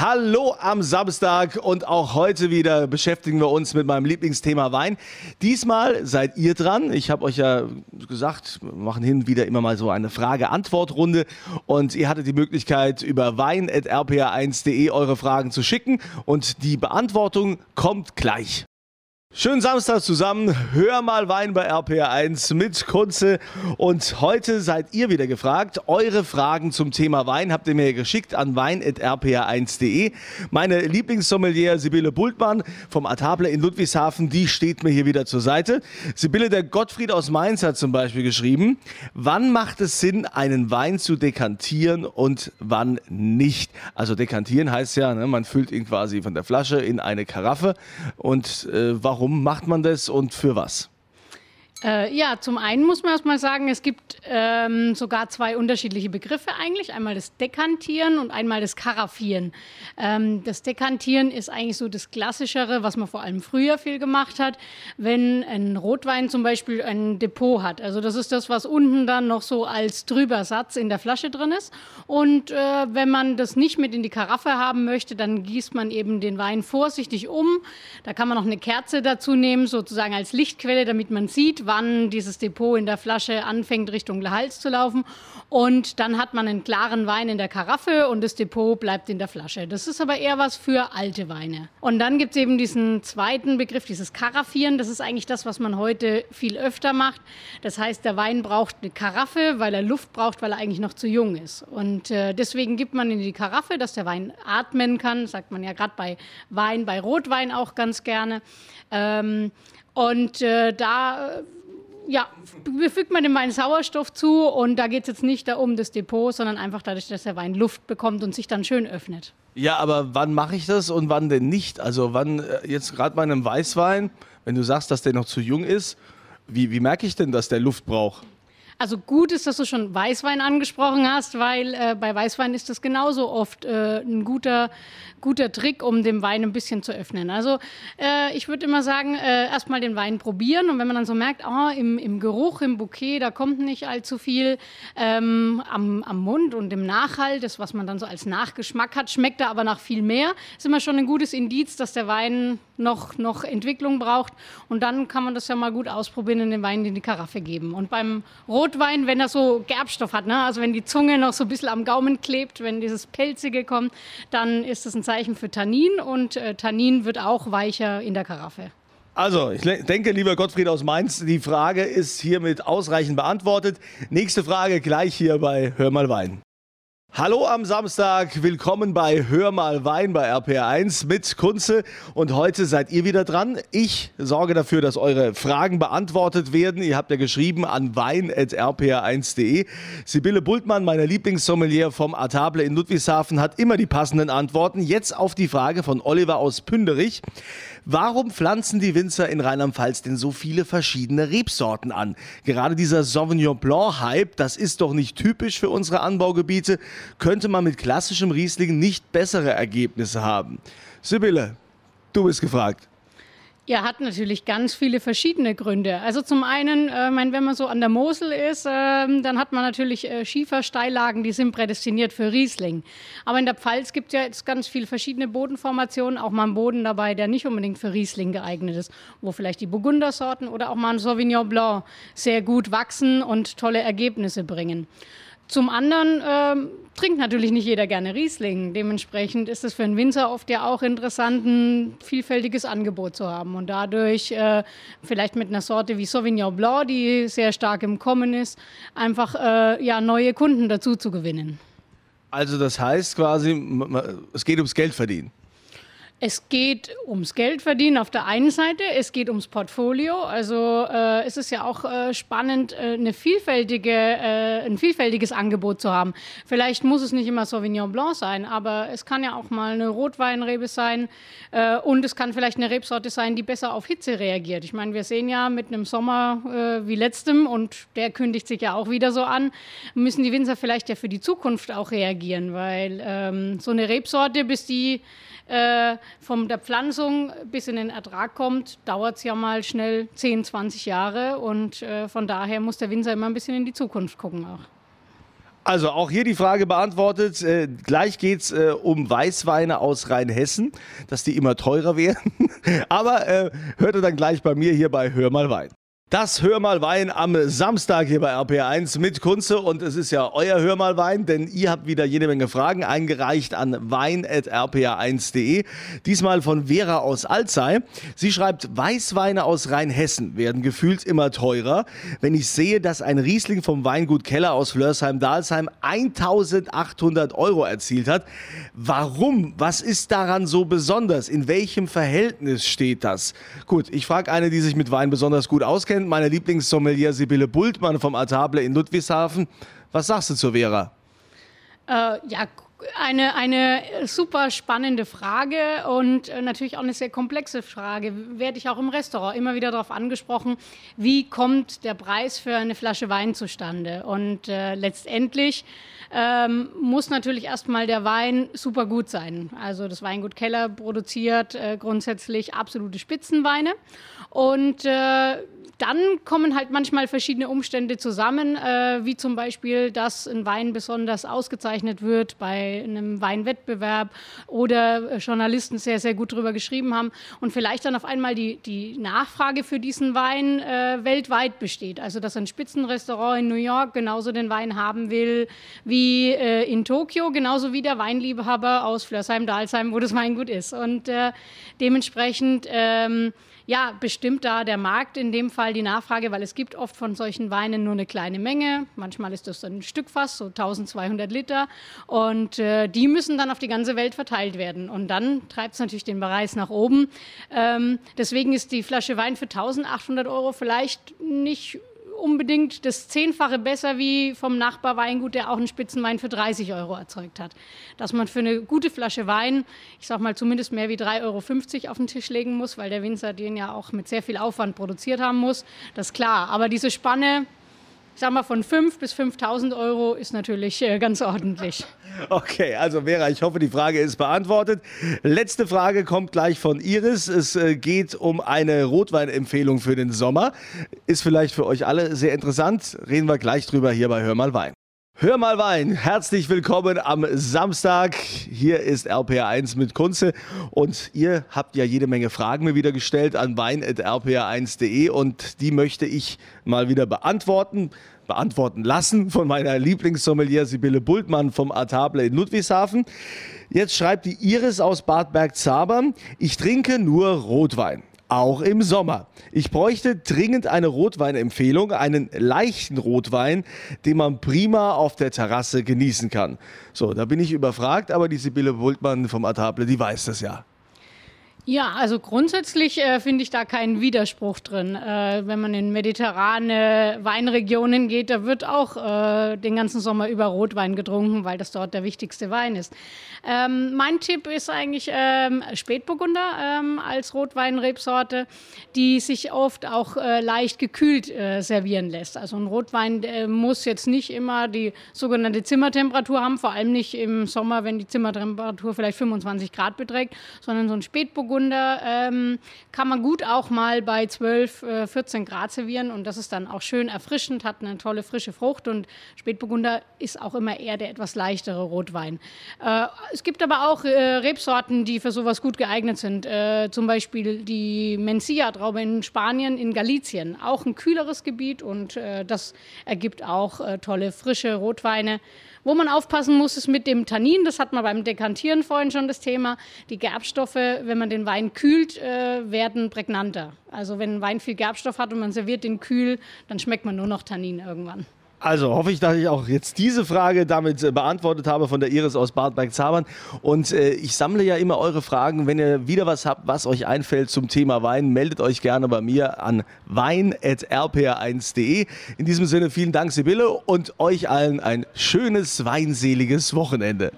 Hallo am Samstag und auch heute wieder beschäftigen wir uns mit meinem Lieblingsthema Wein. Diesmal seid ihr dran. Ich habe euch ja gesagt, wir machen hin und wieder immer mal so eine Frage-Antwort-Runde und ihr hattet die Möglichkeit über wein.rpa1.de eure Fragen zu schicken und die Beantwortung kommt gleich. Schönen Samstag zusammen. Hör mal Wein bei RPR1 mit Kunze. Und heute seid ihr wieder gefragt. Eure Fragen zum Thema Wein habt ihr mir geschickt an wein.rpr1.de. Meine Lieblingssommelier Sibylle Bultmann vom Atable in Ludwigshafen, die steht mir hier wieder zur Seite. Sibylle, der Gottfried aus Mainz hat zum Beispiel geschrieben, wann macht es Sinn, einen Wein zu dekantieren und wann nicht? Also dekantieren heißt ja, ne, man füllt ihn quasi von der Flasche in eine Karaffe. Und äh, warum Warum macht man das und für was? Äh, ja, zum einen muss man erstmal sagen, es gibt ähm, sogar zwei unterschiedliche Begriffe eigentlich. Einmal das Dekantieren und einmal das Karaffieren. Ähm, das Dekantieren ist eigentlich so das Klassischere, was man vor allem früher viel gemacht hat, wenn ein Rotwein zum Beispiel ein Depot hat. Also das ist das, was unten dann noch so als Drübersatz in der Flasche drin ist. Und äh, wenn man das nicht mit in die Karaffe haben möchte, dann gießt man eben den Wein vorsichtig um. Da kann man noch eine Kerze dazu nehmen, sozusagen als Lichtquelle, damit man sieht, wann dieses Depot in der Flasche anfängt, Richtung Hals zu laufen. Und dann hat man einen klaren Wein in der Karaffe und das Depot bleibt in der Flasche. Das ist aber eher was für alte Weine. Und dann gibt es eben diesen zweiten Begriff, dieses Karaffieren. Das ist eigentlich das, was man heute viel öfter macht. Das heißt, der Wein braucht eine Karaffe, weil er Luft braucht, weil er eigentlich noch zu jung ist. Und äh, deswegen gibt man in die Karaffe, dass der Wein atmen kann. sagt man ja gerade bei Wein, bei Rotwein auch ganz gerne. Ähm, und äh, da ja, fügt man dem Wein Sauerstoff zu und da geht es jetzt nicht um das Depot, sondern einfach dadurch, dass der Wein Luft bekommt und sich dann schön öffnet. Ja, aber wann mache ich das und wann denn nicht? Also wann, äh, jetzt gerade bei einem Weißwein, wenn du sagst, dass der noch zu jung ist, wie, wie merke ich denn, dass der Luft braucht? Also gut ist, dass du schon Weißwein angesprochen hast, weil äh, bei Weißwein ist das genauso oft äh, ein guter, guter Trick, um den Wein ein bisschen zu öffnen. Also äh, ich würde immer sagen, äh, erstmal den Wein probieren und wenn man dann so merkt, oh, im, im Geruch, im Bouquet, da kommt nicht allzu viel ähm, am, am Mund und im Nachhalt, das, was man dann so als Nachgeschmack hat, schmeckt er aber nach viel mehr, ist immer schon ein gutes Indiz, dass der Wein noch, noch Entwicklung braucht und dann kann man das ja mal gut ausprobieren und den Wein in die Karaffe geben. Und beim Rot Rotwein, wenn er so Gerbstoff hat, ne? also wenn die Zunge noch so ein bisschen am Gaumen klebt, wenn dieses Pelzige kommt, dann ist das ein Zeichen für Tannin und äh, Tannin wird auch weicher in der Karaffe. Also, ich denke, lieber Gottfried aus Mainz, die Frage ist hiermit ausreichend beantwortet. Nächste Frage gleich hier bei Hör mal Wein. Hallo am Samstag, willkommen bei Hör mal Wein bei RPR1 mit Kunze und heute seid ihr wieder dran. Ich sorge dafür, dass eure Fragen beantwortet werden. Ihr habt ja geschrieben an wein.rpr1.de. Sibylle Bultmann, meine Lieblingssommelier vom Atable in Ludwigshafen, hat immer die passenden Antworten. Jetzt auf die Frage von Oliver aus Pünderich. Warum pflanzen die Winzer in Rheinland-Pfalz denn so viele verschiedene Rebsorten an? Gerade dieser Sauvignon Blanc-Hype, das ist doch nicht typisch für unsere Anbaugebiete. Könnte man mit klassischem Riesling nicht bessere Ergebnisse haben? Sibylle, du bist gefragt. Ja, hat natürlich ganz viele verschiedene Gründe. Also zum einen, äh, mein, wenn man so an der Mosel ist, äh, dann hat man natürlich äh, Schiefersteillagen, die sind prädestiniert für Riesling. Aber in der Pfalz gibt es ja jetzt ganz viele verschiedene Bodenformationen, auch mal einen Boden dabei, der nicht unbedingt für Riesling geeignet ist, wo vielleicht die Burgundersorten oder auch mal ein Sauvignon Blanc sehr gut wachsen und tolle Ergebnisse bringen. Zum anderen ähm, trinkt natürlich nicht jeder gerne Riesling. Dementsprechend ist es für einen Winzer oft ja auch interessant, ein vielfältiges Angebot zu haben und dadurch äh, vielleicht mit einer Sorte wie Sauvignon Blanc, die sehr stark im Kommen ist, einfach äh, ja, neue Kunden dazu zu gewinnen. Also das heißt quasi, es geht ums Geld verdienen. Es geht ums Geld verdienen auf der einen Seite, es geht ums Portfolio. Also äh, es ist ja auch äh, spannend, äh, eine vielfältige, äh, ein vielfältiges Angebot zu haben. Vielleicht muss es nicht immer Sauvignon Blanc sein, aber es kann ja auch mal eine Rotweinrebe sein äh, und es kann vielleicht eine Rebsorte sein, die besser auf Hitze reagiert. Ich meine, wir sehen ja mit einem Sommer äh, wie letztem und der kündigt sich ja auch wieder so an, müssen die Winzer vielleicht ja für die Zukunft auch reagieren, weil ähm, so eine Rebsorte, bis die äh, von der Pflanzung bis in den Ertrag kommt, dauert es ja mal schnell 10, 20 Jahre und äh, von daher muss der Winzer immer ein bisschen in die Zukunft gucken auch. Also auch hier die Frage beantwortet. Äh, gleich geht es äh, um Weißweine aus Rheinhessen, dass die immer teurer werden. Aber äh, hört ihr dann gleich bei mir hier bei Hör mal Wein. Das Hör mal Wein am Samstag hier bei RPR1 mit Kunze und es ist ja euer Hör mal Wein, denn ihr habt wieder jede Menge Fragen eingereicht an wein.rpr1.de. Diesmal von Vera aus Alzey. Sie schreibt, Weißweine aus Rheinhessen werden gefühlt immer teurer. Wenn ich sehe, dass ein Riesling vom Weingut Keller aus Flörsheim-Dalsheim 1800 Euro erzielt hat, warum? Was ist daran so besonders? In welchem Verhältnis steht das? Gut, ich frage eine, die sich mit Wein besonders gut auskennt kennt, meine Lieblingssommelier Sibylle Bultmann vom Altable in Ludwigshafen. Was sagst du zu Vera? Äh, ja, eine, eine super spannende Frage und äh, natürlich auch eine sehr komplexe Frage. Werde ich auch im Restaurant immer wieder darauf angesprochen, wie kommt der Preis für eine Flasche Wein zustande? Und äh, letztendlich ähm, muss natürlich erstmal der Wein super gut sein. Also das Weingut Keller produziert äh, grundsätzlich absolute Spitzenweine. Und äh, dann kommen halt manchmal verschiedene Umstände zusammen, äh, wie zum Beispiel, dass ein Wein besonders ausgezeichnet wird bei einem Weinwettbewerb oder äh, Journalisten sehr, sehr gut darüber geschrieben haben und vielleicht dann auf einmal die, die Nachfrage für diesen Wein äh, weltweit besteht. Also, dass ein Spitzenrestaurant in New York genauso den Wein haben will wie äh, in Tokio, genauso wie der Weinliebhaber aus Flörsheim-Dalsheim, wo das Weingut ist. Und äh, dementsprechend ähm, ja, bestimmt da der Markt in dem Fall die Nachfrage, weil es gibt oft von solchen Weinen nur eine kleine Menge. Manchmal ist das ein Stückfass, so 1200 Liter. Und äh, die müssen dann auf die ganze Welt verteilt werden. Und dann treibt es natürlich den Preis nach oben. Ähm, deswegen ist die Flasche Wein für 1800 Euro vielleicht nicht unbedingt das Zehnfache besser wie vom Nachbarweingut, der auch einen Spitzenwein für 30 Euro erzeugt hat. Dass man für eine gute Flasche Wein, ich sag mal zumindest mehr wie 3,50 Euro auf den Tisch legen muss, weil der Winzer den ja auch mit sehr viel Aufwand produziert haben muss, das ist klar. Aber diese Spanne ich sag mal, von 5 bis 5.000 Euro ist natürlich äh, ganz ordentlich. Okay, also Vera, ich hoffe, die Frage ist beantwortet. Letzte Frage kommt gleich von Iris. Es äh, geht um eine Rotweinempfehlung für den Sommer. Ist vielleicht für euch alle sehr interessant. Reden wir gleich drüber hier bei Hör mal Wein. Hör mal Wein, herzlich willkommen am Samstag. Hier ist RPR1 mit Kunze und ihr habt ja jede Menge Fragen mir wieder gestellt an wein.rpr1.de und die möchte ich mal wieder beantworten, beantworten lassen von meiner Lieblingssommelier Sibylle Bultmann vom Artable in Ludwigshafen. Jetzt schreibt die Iris aus Bad Bergzabern, ich trinke nur Rotwein auch im Sommer. Ich bräuchte dringend eine Rotweinempfehlung, einen leichten Rotwein, den man prima auf der Terrasse genießen kann. So, da bin ich überfragt, aber die Sibylle Wultmann vom Atable, die weiß das ja. Ja, also grundsätzlich äh, finde ich da keinen Widerspruch drin. Äh, wenn man in mediterrane Weinregionen geht, da wird auch äh, den ganzen Sommer über Rotwein getrunken, weil das dort der wichtigste Wein ist. Ähm, mein Tipp ist eigentlich ähm, Spätburgunder ähm, als Rotweinrebsorte, die sich oft auch äh, leicht gekühlt äh, servieren lässt. Also ein Rotwein äh, muss jetzt nicht immer die sogenannte Zimmertemperatur haben, vor allem nicht im Sommer, wenn die Zimmertemperatur vielleicht 25 Grad beträgt, sondern so ein Spätburgunder Spätburgunder ähm, kann man gut auch mal bei 12, äh, 14 Grad servieren und das ist dann auch schön erfrischend, hat eine tolle frische Frucht und Spätburgunder ist auch immer eher der etwas leichtere Rotwein. Äh, es gibt aber auch äh, Rebsorten, die für sowas gut geeignet sind. Äh, zum Beispiel die Mencia-Traube in Spanien, in Galicien. Auch ein kühleres Gebiet und äh, das ergibt auch äh, tolle frische Rotweine. Wo man aufpassen muss, ist mit dem Tannin. Das hat man beim Dekantieren vorhin schon das Thema. Die Gerbstoffe, wenn man den Wein kühlt, äh, werden prägnanter. Also wenn ein Wein viel Gerbstoff hat und man serviert den kühl, dann schmeckt man nur noch Tannin irgendwann. Also hoffe ich, dass ich auch jetzt diese Frage damit äh, beantwortet habe von der Iris aus Bad Bergzabern. Und äh, ich sammle ja immer eure Fragen. Wenn ihr wieder was habt, was euch einfällt zum Thema Wein, meldet euch gerne bei mir an wein.rpr1.de. In diesem Sinne vielen Dank, Sibylle, und euch allen ein schönes, weinseliges Wochenende.